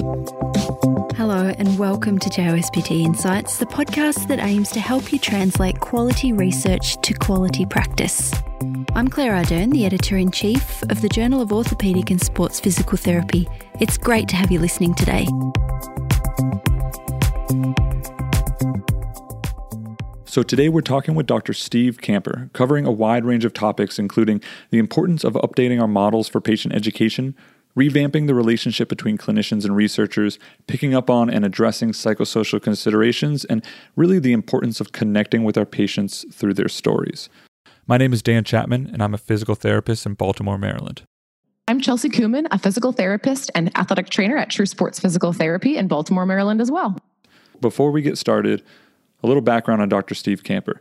Hello, and welcome to JOSPT Insights, the podcast that aims to help you translate quality research to quality practice. I'm Claire Ardern, the editor in chief of the Journal of Orthopaedic and Sports Physical Therapy. It's great to have you listening today. So, today we're talking with Dr. Steve Kamper, covering a wide range of topics, including the importance of updating our models for patient education, revamping the relationship between clinicians and researchers, picking up on and addressing psychosocial considerations, and really the importance of connecting with our patients through their stories. My name is Dan Chapman, and I'm a physical therapist in Baltimore, Maryland. I'm Chelsea Kuhlman, a physical therapist and athletic trainer at True Sports Physical Therapy in Baltimore, Maryland as well. Before we get started, a little background on Dr. Steve Kamper.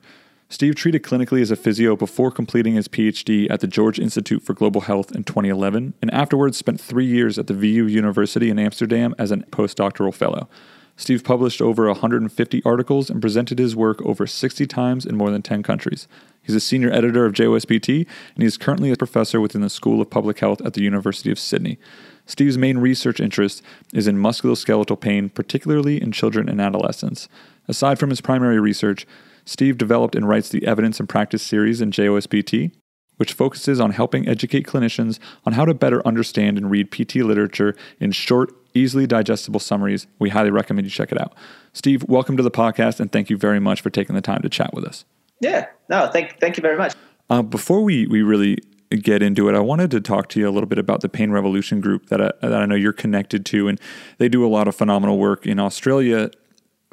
Steve treated clinically as a physio before completing his PhD at the George Institute for Global Health in 2011, and afterwards spent three years at the VU University in Amsterdam as a postdoctoral fellow. Steve published over 150 articles and presented his work over 60 times in more than 10 countries. He's a senior editor of JOSPT, and he is currently a professor within the School of Public Health at the University of Sydney. Steve's main research interest is in musculoskeletal pain, particularly in children and adolescents. Aside from his primary research, Steve developed and writes the Evidence and Practice series in JOSPT, which focuses on helping educate clinicians on how to better understand and read PT literature in short, easily digestible summaries. We highly recommend you check it out. Steve, welcome to the podcast, and thank you very much for taking the time to chat with us. Yeah, no, thank thank you very much. Uh, before we we really get into it, I wanted to talk to you a little bit about the Pain Revolution group that I, that I know you're connected to, and they do a lot of phenomenal work in Australia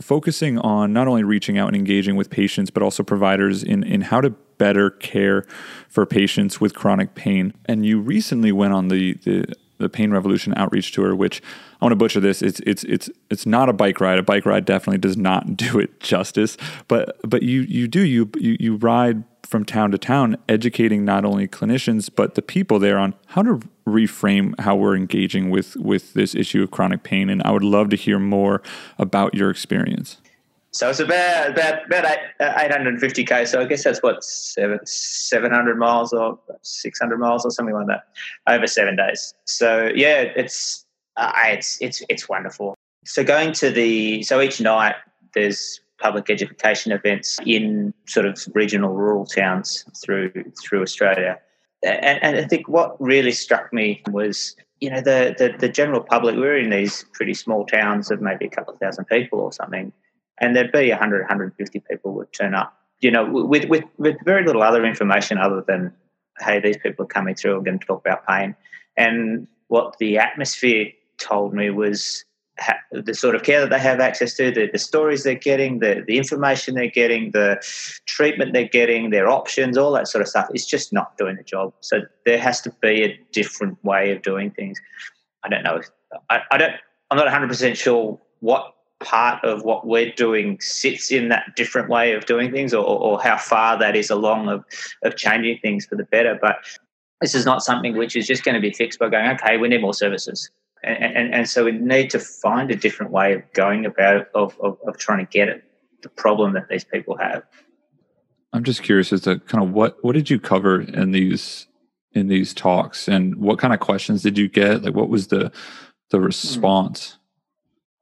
focusing on not only reaching out and engaging with patients, but also providers in, in how to better care for patients with chronic pain. And you recently went on the, the, the Pain Revolution outreach tour, which I want to butcher this. It's it's it's it's not a bike ride. A bike ride definitely does not do it justice. But but you you do you you, you ride from town to town, educating not only clinicians but the people there on how to reframe how we're engaging with with this issue of chronic pain. And I would love to hear more about your experience. So it's about about about eight, uh, 850 k. So I guess that's what seven 700 miles or 600 miles or something like that over seven days. So yeah, it's uh, it's it's it's wonderful. So going to the so each night there's public education events in sort of regional rural towns through through Australia. And, and, I think what really struck me was, you know, the, the, the general public. We were in these pretty small towns of maybe a couple of thousand people or something, and there'd be 100, 150 people would turn up. You know, with with with very little other information other than, hey, these people are coming through. We're going to talk about pain, and what the atmosphere told me was ha- the sort of care that they have access to, the, the stories they're getting, the, the information they're getting, the treatment they're getting, their options, all that sort of stuff. It's just not doing the job. So there has to be a different way of doing things. I don't know. I, I don't. I'm not 100 percent sure what part of what we're doing sits in that different way of doing things, or, or how far that is along of of changing things for the better. But this is not something which is just going to be fixed by going, okay, we need more services and, and, and so we need to find a different way of going about it, of, of, of trying to get at the problem that these people have. I'm just curious as to kind of what what did you cover in these in these talks, and what kind of questions did you get? Like, what was the the hmm. response?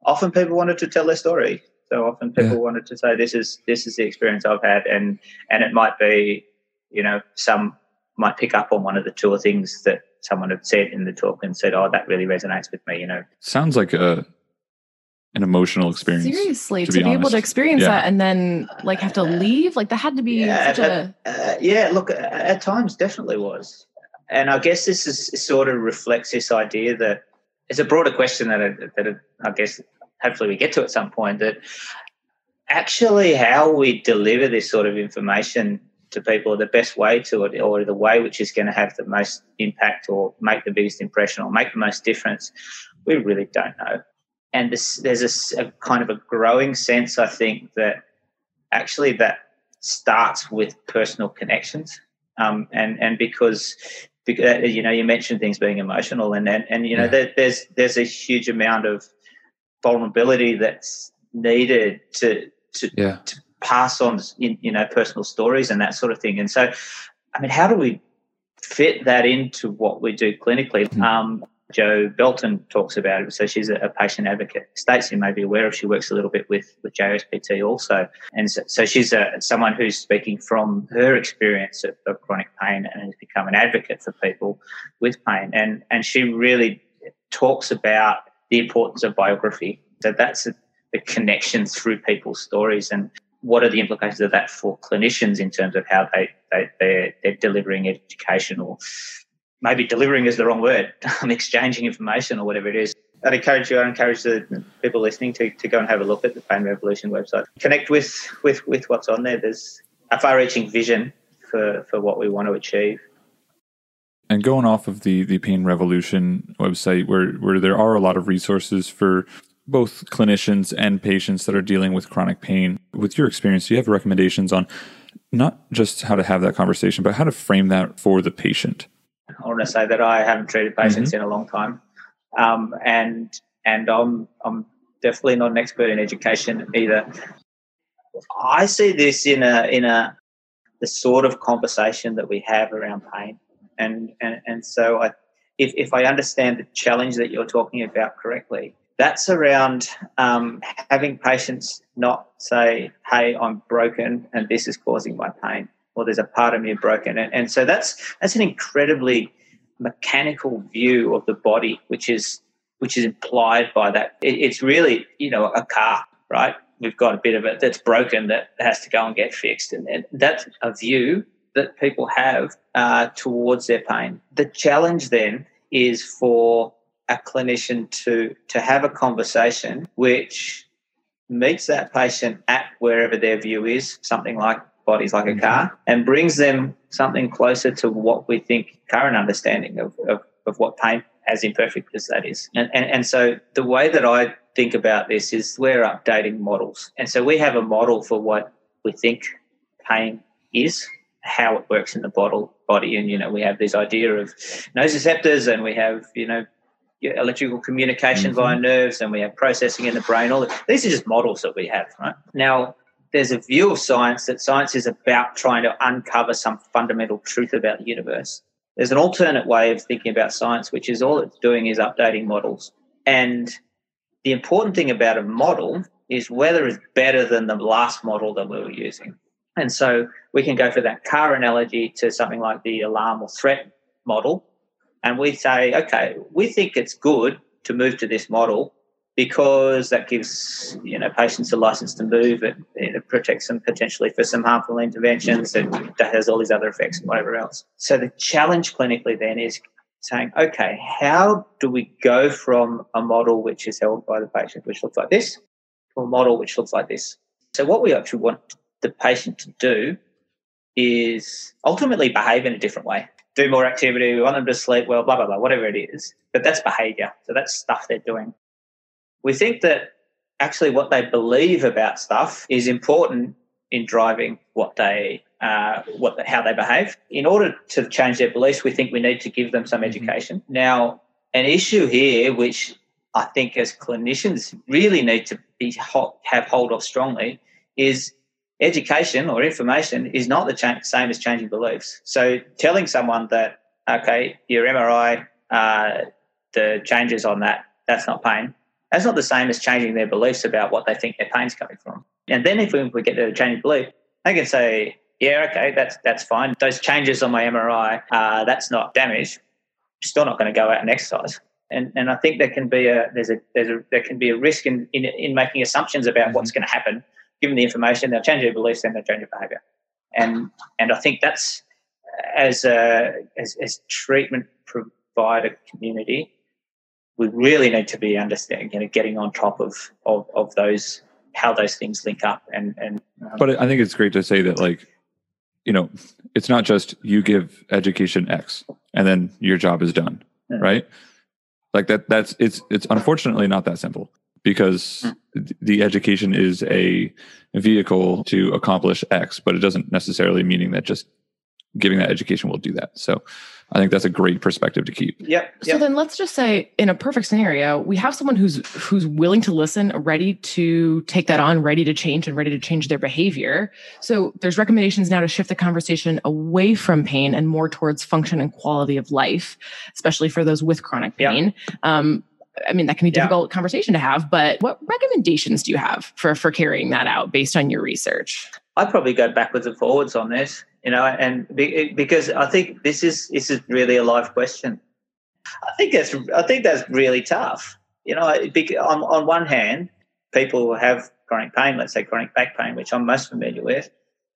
Often people wanted to tell their story. So often people yeah. wanted to say, "This is this is the experience I've had," and and it might be, you know, some might pick up on one of the two things that someone had said in the talk and said, "Oh, that really resonates with me." You know, sounds like a an emotional experience. Seriously, to, to be, be able to experience yeah. that and then like have to leave, like that had to be yeah, such a uh, yeah. Look, at times definitely was, and I guess this is sort of reflects this idea that it's a broader question that it, that I guess hopefully we get to at some point that actually how we deliver this sort of information to people the best way to it or the way which is going to have the most impact or make the biggest impression or make the most difference, we really don't know. And this, there's a, a kind of a growing sense, I think, that actually that starts with personal connections. Um, and, and because because you know you mentioned things being emotional and and, and you know yeah. there, there's there's a huge amount of vulnerability that's needed to to, yeah. to pass on you know personal stories and that sort of thing and so i mean how do we fit that into what we do clinically mm-hmm. um, Jo Belton talks about it. So she's a, a patient advocate. Stacey may be aware of. She works a little bit with with JOSPT also, and so, so she's a, someone who's speaking from her experience of, of chronic pain and has become an advocate for people with pain. And and she really talks about the importance of biography. So that's the connection through people's stories and what are the implications of that for clinicians in terms of how they, they they're, they're delivering education or maybe delivering is the wrong word, um, exchanging information or whatever it is. I'd encourage you, I encourage the people listening to, to go and have a look at the Pain Revolution website. Connect with, with, with what's on there. There's a far reaching vision for, for what we want to achieve. And going off of the, the Pain Revolution website, where, where there are a lot of resources for both clinicians and patients that are dealing with chronic pain, with your experience, do you have recommendations on not just how to have that conversation, but how to frame that for the patient? I want to say that I haven't treated patients mm-hmm. in a long time, um, and and I'm I'm definitely not an expert in education either. I see this in a in a the sort of conversation that we have around pain, and and and so I, if if I understand the challenge that you're talking about correctly, that's around um, having patients not say, "Hey, I'm broken and this is causing my pain," or "There's a part of me broken," and, and so that's that's an incredibly mechanical view of the body, which is which is implied by that. It, it's really you know a car, right? We've got a bit of it that's broken that has to go and get fixed, and, and that's a view that people have uh, towards their pain. The challenge then is for a clinician to to have a conversation which meets that patient at wherever their view is, something like bodies like a mm-hmm. car, and brings them something closer to what we think current understanding of, of, of what pain, as imperfect as that is. And, and, and so the way that I think about this is we're updating models. And so we have a model for what we think pain is, how it works in the bottle, body. And, you know, we have this idea of nociceptors and we have, you know, electrical communication mm-hmm. via nerves and we have processing in the brain. All these are just models that we have, right? Now, there's a view of science that science is about trying to uncover some fundamental truth about the universe. There's an alternate way of thinking about science, which is all it's doing is updating models. And the important thing about a model is whether it's better than the last model that we were using. And so we can go for that car analogy to something like the alarm or threat model, and we say, okay, we think it's good to move to this model because that gives you know patients a license to move. It, it protects them potentially for some harmful interventions. It, that has all these other effects and whatever else. So the challenge clinically then is saying, okay, how do we go from a model which is held by the patient, which looks like this, to a model which looks like this? So what we actually want the patient to do is ultimately behave in a different way do more activity, we want them to sleep well, blah, blah, blah, whatever it is. But that's behavior. So that's stuff they're doing. We think that actually what they believe about stuff is important in driving what they uh, what how they behave. In order to change their beliefs, we think we need to give them some mm-hmm. education. Now, an issue here, which I think as clinicians really need to be have hold of strongly, is education or information is not the cha- same as changing beliefs. So telling someone that, okay, your MRI, uh, the changes on that, that's not pain, that's not the same as changing their beliefs about what they think their pain's coming from. And then if we, we get to change belief, they can say, yeah, okay, that's that's fine. Those changes on my MRI, uh, that's not damage. Still not going to go out and exercise. And and I think there can be a there's a there's a there can be a risk in in, in making assumptions about mm-hmm. what's going to happen given the information, they'll change their beliefs and they'll change their behaviour. And and I think that's as a as, as treatment provider community, we really need to be understanding, you know, getting on top of of, of those how those things link up. And and um, but I think it's great to say that like you know it's not just you give education X and then your job is done, mm-hmm. right? Like that. That's it's it's unfortunately not that simple because mm. the education is a vehicle to accomplish X, but it doesn't necessarily meaning that just giving that education will do that. So I think that's a great perspective to keep. Yep. So then let's just say in a perfect scenario, we have someone who's who's willing to listen, ready to take that on, ready to change and ready to change their behavior. So there's recommendations now to shift the conversation away from pain and more towards function and quality of life, especially for those with chronic pain. Yep. Um, I mean, that can be a difficult yeah. conversation to have, but what recommendations do you have for for carrying that out based on your research? I'd probably go backwards and forwards on this, you know, and be, because I think this is this is really a live question. I think that's I think that's really tough. You know, on on one hand, people who have chronic pain, let's say chronic back pain, which I'm most familiar with,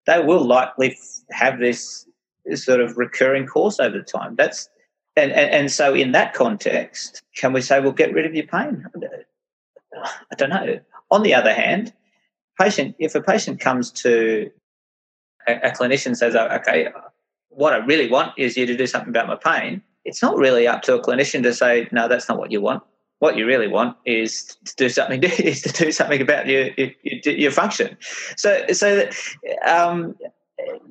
they will likely have this, this sort of recurring course over time. That's and, and, and so in that context, can we say, well, get rid of your pain? I don't know. On the other hand, patient, if a patient comes to a, a clinician says, oh, okay, what I really want is you to do something about my pain, it's not really up to a clinician to say, no, that's not what you want. What you really want is to do something is to do something about your your, your function. So so that, um,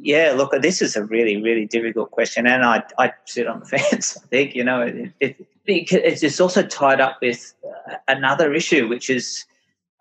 yeah, look, this is a really, really difficult question, and I, I sit on the fence. I think you know, it, it, it's also tied up with uh, another issue, which is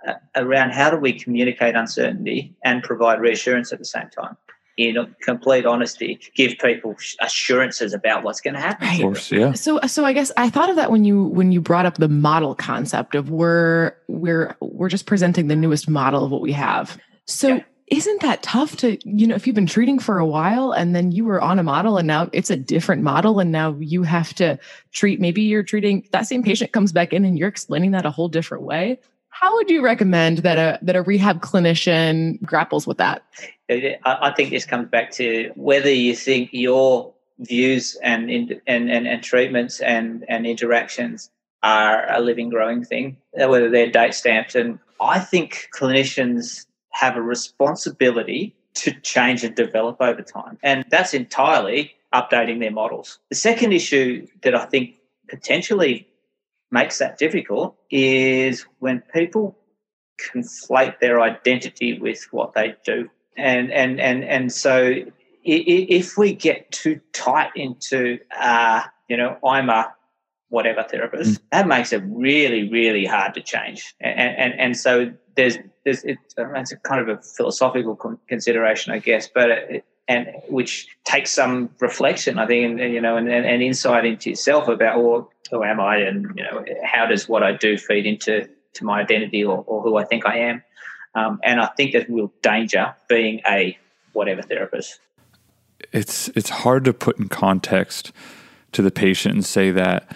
uh, around how do we communicate uncertainty and provide reassurance at the same time. In complete honesty, give people assurances about what's going to happen. Right. Of course, yeah. So, so I guess I thought of that when you when you brought up the model concept of we're we're we're just presenting the newest model of what we have. So. Yeah isn't that tough to you know if you've been treating for a while and then you were on a model and now it's a different model and now you have to treat maybe you're treating that same patient comes back in and you're explaining that a whole different way. How would you recommend that a that a rehab clinician grapples with that? I think this comes back to whether you think your views and and and, and treatments and and interactions are a living growing thing whether they're date stamped. And i think clinicians have a responsibility to change and develop over time. And that's entirely updating their models. The second issue that I think potentially makes that difficult is when people conflate their identity with what they do. And and and and so if we get too tight into uh, you know, I'm a whatever therapist, mm. that makes it really, really hard to change. And and, and so there's there's it, it's a kind of a philosophical consideration, I guess, but it, and which takes some reflection, I think, and, you know, and, and, insight into yourself about, well, who am I, and you know, how does what I do feed into to my identity or, or who I think I am, um, and I think there's real danger being a whatever therapist. It's it's hard to put in context to the patient and say that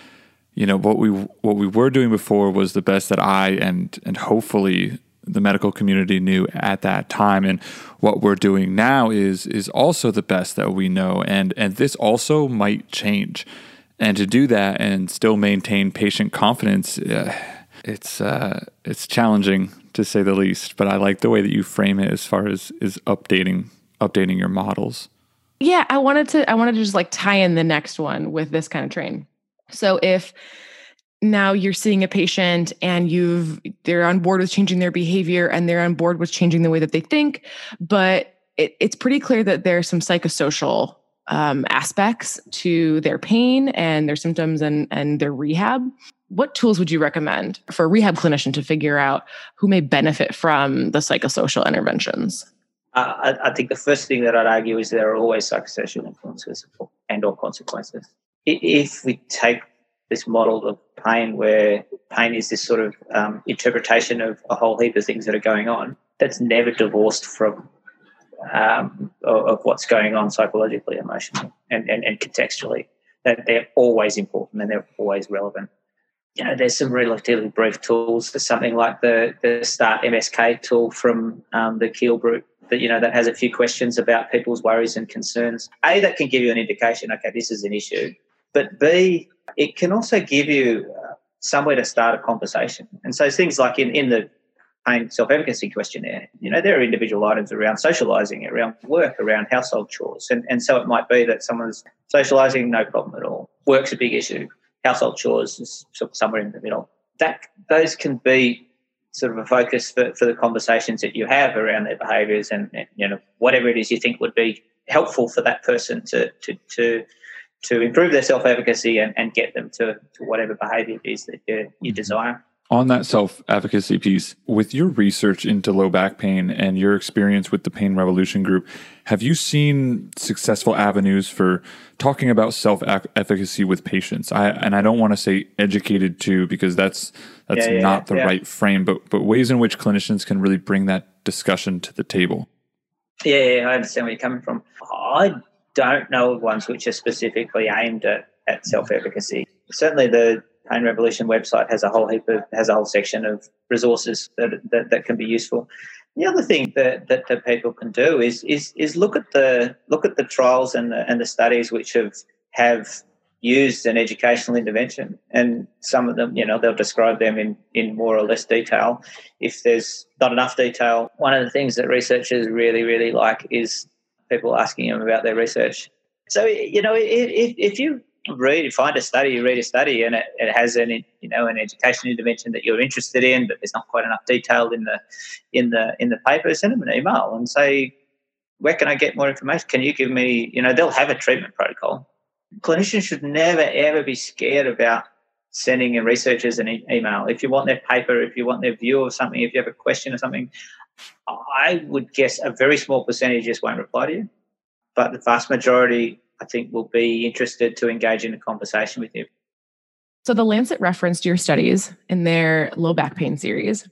you know what we what we were doing before was the best that I and and hopefully the medical community knew at that time. And what we're doing now is is also the best that we know. And and this also might change. And to do that and still maintain patient confidence uh, it's uh, it's challenging to say the least. But I like the way that you frame it as far as is updating updating your models. Yeah I wanted to I wanted to just like tie in the next one with this kind of train so if now you're seeing a patient and you've they're on board with changing their behavior and they're on board with changing the way that they think but it, it's pretty clear that there's some psychosocial um, aspects to their pain and their symptoms and and their rehab what tools would you recommend for a rehab clinician to figure out who may benefit from the psychosocial interventions uh, I, I, think the first thing that I'd argue is there are always psychosocial influences and or consequences. If we take this model of pain where pain is this sort of um, interpretation of a whole heap of things that are going on that's never divorced from um, of, of, what's going on psychologically, emotionally, and, and, and contextually. That they're always important and they're always relevant. You know, there's some relatively brief tools. There's something like the the Start MSK tool from um, the Keele Group that you know that has a few questions about people's worries and concerns. A that can give you an indication. Okay, this is an issue. But B it can also give you uh, somewhere to start a conversation. And so things like in, in the pain self-efficacy questionnaire, you know, there are individual items around socializing, around work, around household chores. And, and so it might be that someone's socializing, no problem at all. Work's a big issue. Household chores is somewhere in the middle. That those can be sort of a focus for, for the conversations that you have around their behaviours and, and, you know whatever it is you think would be helpful for that person to to to to improve their self efficacy and, and get them to, to whatever behavior it is that you, you mm-hmm. desire. On that self efficacy piece, with your research into low back pain and your experience with the Pain Revolution group, have you seen successful avenues for talking about self efficacy with patients? I, and I don't want to say educated too, because that's that's yeah, yeah, not the yeah. right frame, but but ways in which clinicians can really bring that discussion to the table. Yeah, I understand where you're coming from. I don't know of ones which are specifically aimed at, at self efficacy. Certainly, the Pain Revolution website has a whole heap of has a whole section of resources that that, that can be useful. The other thing that, that, that people can do is is is look at the look at the trials and the and the studies which have have used an educational intervention and some of them you know they'll describe them in in more or less detail if there's not enough detail one of the things that researchers really really like is people asking them about their research so you know if, if you read, find a study, read a study, and it, it has an you know an education intervention that you're interested in, but there's not quite enough detail in the in the in the paper. Send them an email and say, where can I get more information? Can you give me? You know, they'll have a treatment protocol. Clinicians should never ever be scared about sending in researchers an e- email. If you want their paper, if you want their view of something, if you have a question or something, I would guess a very small percentage just won't reply to you, but the vast majority I think will be interested to engage in a conversation with you. So, the Lancet referenced your studies in their low back pain series.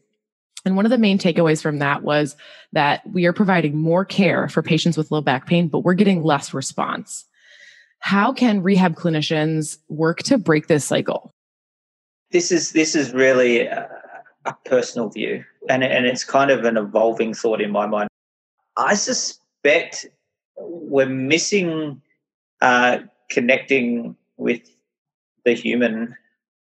And one of the main takeaways from that was that we are providing more care for patients with low back pain, but we're getting less response. How can rehab clinicians work to break this cycle? This is this is really a, a personal view, and and it's kind of an evolving thought in my mind. I suspect we're missing uh, connecting with the human,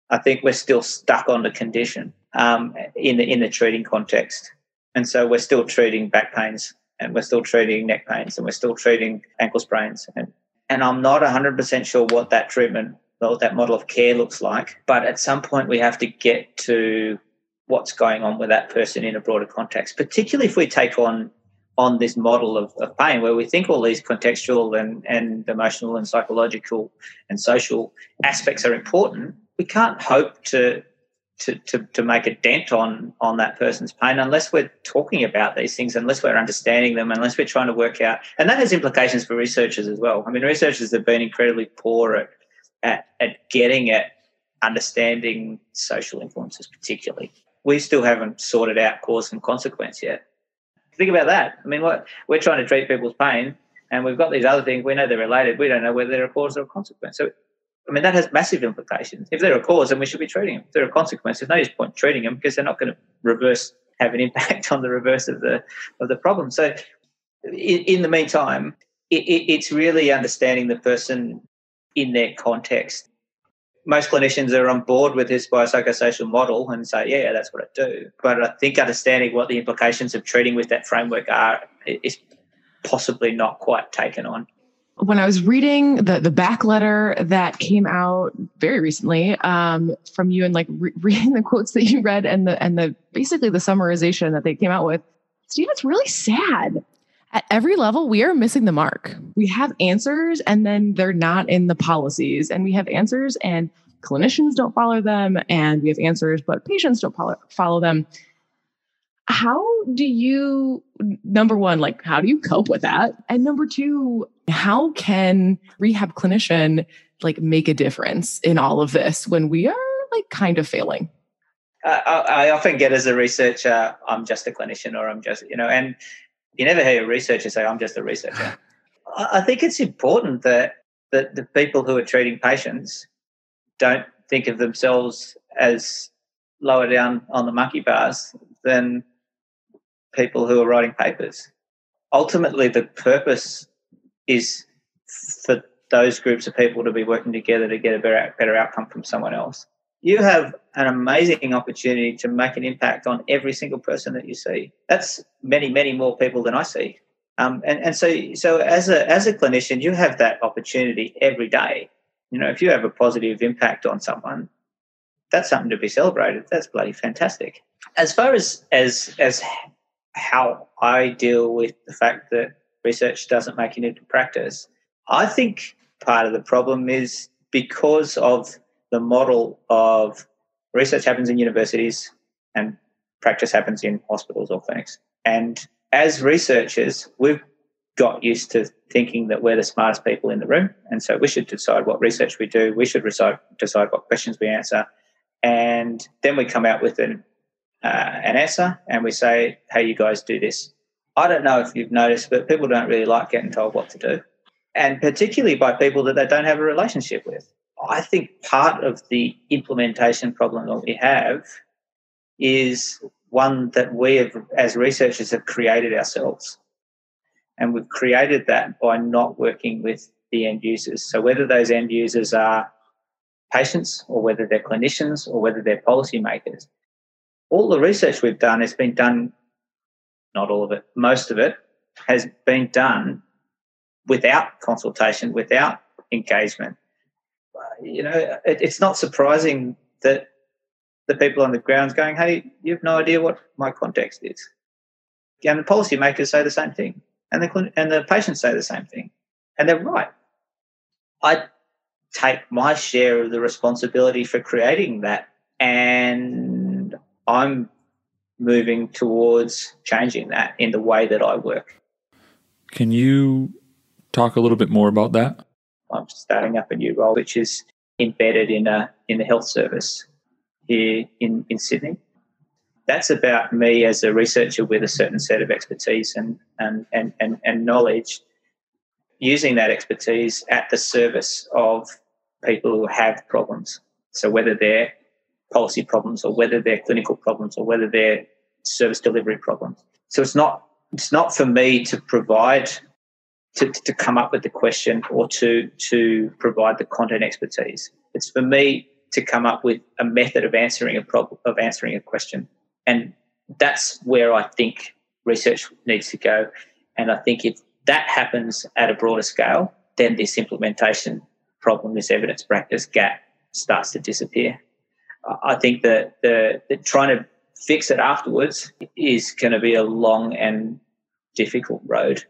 I think we're still stuck on the condition um, in the in the treating context, and so we're still treating back pains, and we're still treating neck pains, and we're still treating ankle sprains, and and I'm not 100% sure what that treatment or that model of care looks like. But at some point, we have to get to what's going on with that person in a broader context, particularly if we take on on this model of, of pain where we think all these contextual and, and emotional and psychological and social aspects are important, we can't hope to to, to, to make a dent on on that person's pain unless we're talking about these things, unless we're understanding them, unless we're trying to work out. And that has implications for researchers as well. I mean, researchers have been incredibly poor at at, at getting at understanding social influences, particularly. We still haven't sorted out cause and consequence yet. Think about that. I mean, what we're trying to treat people's pain, and we've got these other things. We know they're related. We don't know whether they're a cause or a consequence. So, I mean, that has massive implications. If they're a cause, then we should be treating them. If they're a consequence, there's no use point treating them because they're not going to reverse have an impact on the reverse of the of the problem. So, in, in the meantime, it, it, it's really understanding the person in their context most clinicians are on board with this biopsychosocial model and say, yeah, that's what I do. But I think understanding what the implications of treating with that framework are is possibly not quite taken on. When I was reading the the back letter that came out very recently um, from you and like re- reading the quotes that you read and the and the basically the summarization that they came out with, Steve, it's really sad. At every level, we are missing the mark. We have answers and then they're not in the policies. And we have answers and clinicians don't follow them. And we have answers, but patients don't follow, follow them. How do you, number one, like, how do you cope with that? And number two, how can rehab clinician like make a difference in all of this when we are like kind of failing? I, I often get as a researcher, I'm just a clinician or I'm just, you know, and you never hear a researcher say, I'm just a researcher. I think it's important that, that the people who are treating patients don't think of themselves as lower down on the monkey bars than people who are writing papers. Ultimately, the purpose is for those groups of people to be working together to get a better, better outcome from someone else you have an amazing opportunity to make an impact on every single person that you see. That's many, many more people than I see. Um, and, and so, so as a as a clinician, you have that opportunity every day. You know, if you have a positive impact on someone, that's something to be celebrated. That's bloody fantastic. As far as as as how I deal with the fact that research doesn't make it into practice, I think part of the problem is because of the model of research happens in universities and practice happens in hospitals or clinics. And as researchers, we've got used to thinking that we're the smartest people in the room. And so we should decide what research we do. We should decide, decide what questions we answer. And then we come out with an, uh, an answer and we say, hey, you guys do this. I don't know if you've noticed, but people don't really like getting told what to do. And particularly by people that they don't have a relationship with. I think part of the implementation problem that we have is one that we have, as researchers have created ourselves. And we've created that by not working with the end users. So whether those end users are patients or whether they're clinicians or whether they're policymakers, all the research we've done has been done, not all of it, most of it has been done without consultation, without engagement. You know, it, it's not surprising that the people on the ground's going, hey, you have no idea what my context is. And the policymakers say the same thing, and the, and the patients say the same thing, and they're right. I take my share of the responsibility for creating that, and I'm moving towards changing that in the way that I work. Can you talk a little bit more about that? I'm starting up a new role, which is embedded in a in the health service here in, in Sydney. That's about me as a researcher with a certain set of expertise and, and, and, and, and knowledge, using that expertise at the service of people who have problems. So whether they're policy problems or whether they're clinical problems or whether they're service delivery problems. So it's not it's not for me to provide to, to come up with the question or to to provide the content expertise. It's for me to come up with a method of answering a problem of answering a question. And that's where i think research needs to go. And i think if that happens at a broader scale then this implementation problem this evidence practice gap starts to disappear. I think that the, the trying to fix it afterwards is going to be a long and difficult road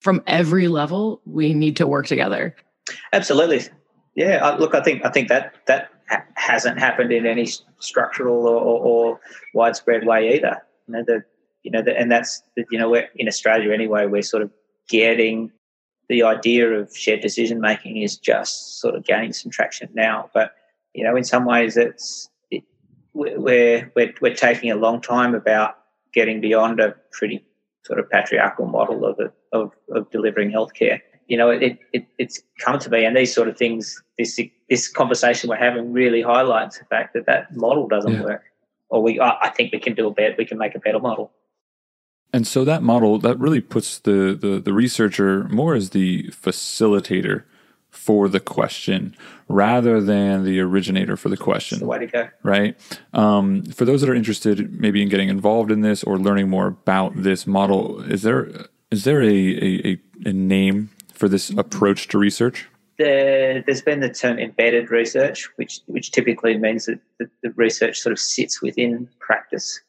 from every level we need to work together absolutely yeah, uh, look, I think I think that that ha- hasn't happened in any structural or, or, or, widespread way either. You know, the you know, the, and that's the, you know, we're in Australia anyway. We're sort of getting the idea of shared decision making is just sort of gaining some traction now. But you know, in some ways, it's it, we're we're we're taking a long time about getting beyond a pretty sort of patriarchal model of of, of delivering healthcare you know, it, it, it's come to be, and these sort of things, this this conversation we're having really highlights the fact that that model doesn't yeah. work, or we, I think we can do a better, we can make a better model. And so that model that really puts the the, the researcher more as the facilitator for the question rather than the originator for the question. That's the way to go. Right. Um, for those that are interested, maybe in getting involved in this or learning more about this model, is there is there a, a, a name for this approach to research? There, has been the term embedded research, which which typically means that the, the research sort of sits within practice,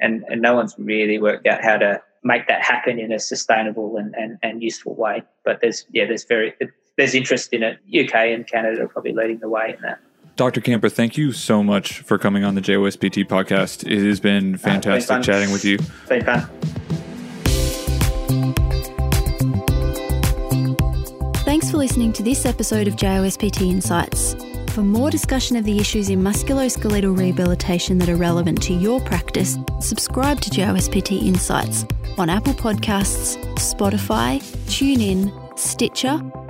and, and no one's really worked out how to make that happen in a sustainable and, and, and useful way. But there's yeah, there's very there's interest in it. UK and Canada are probably leading the way in that. Dr. Kamper, thank you so much for coming on the JOSPT podcast. It has been fantastic uh, been chatting with you. It's been fun. Thanks for listening to this episode of JOSPT Insights. For more discussion of the issues in musculoskeletal rehabilitation that are relevant to your practice, subscribe to JOSPT Insights on Apple Podcasts, Spotify, TuneIn, Stitcher,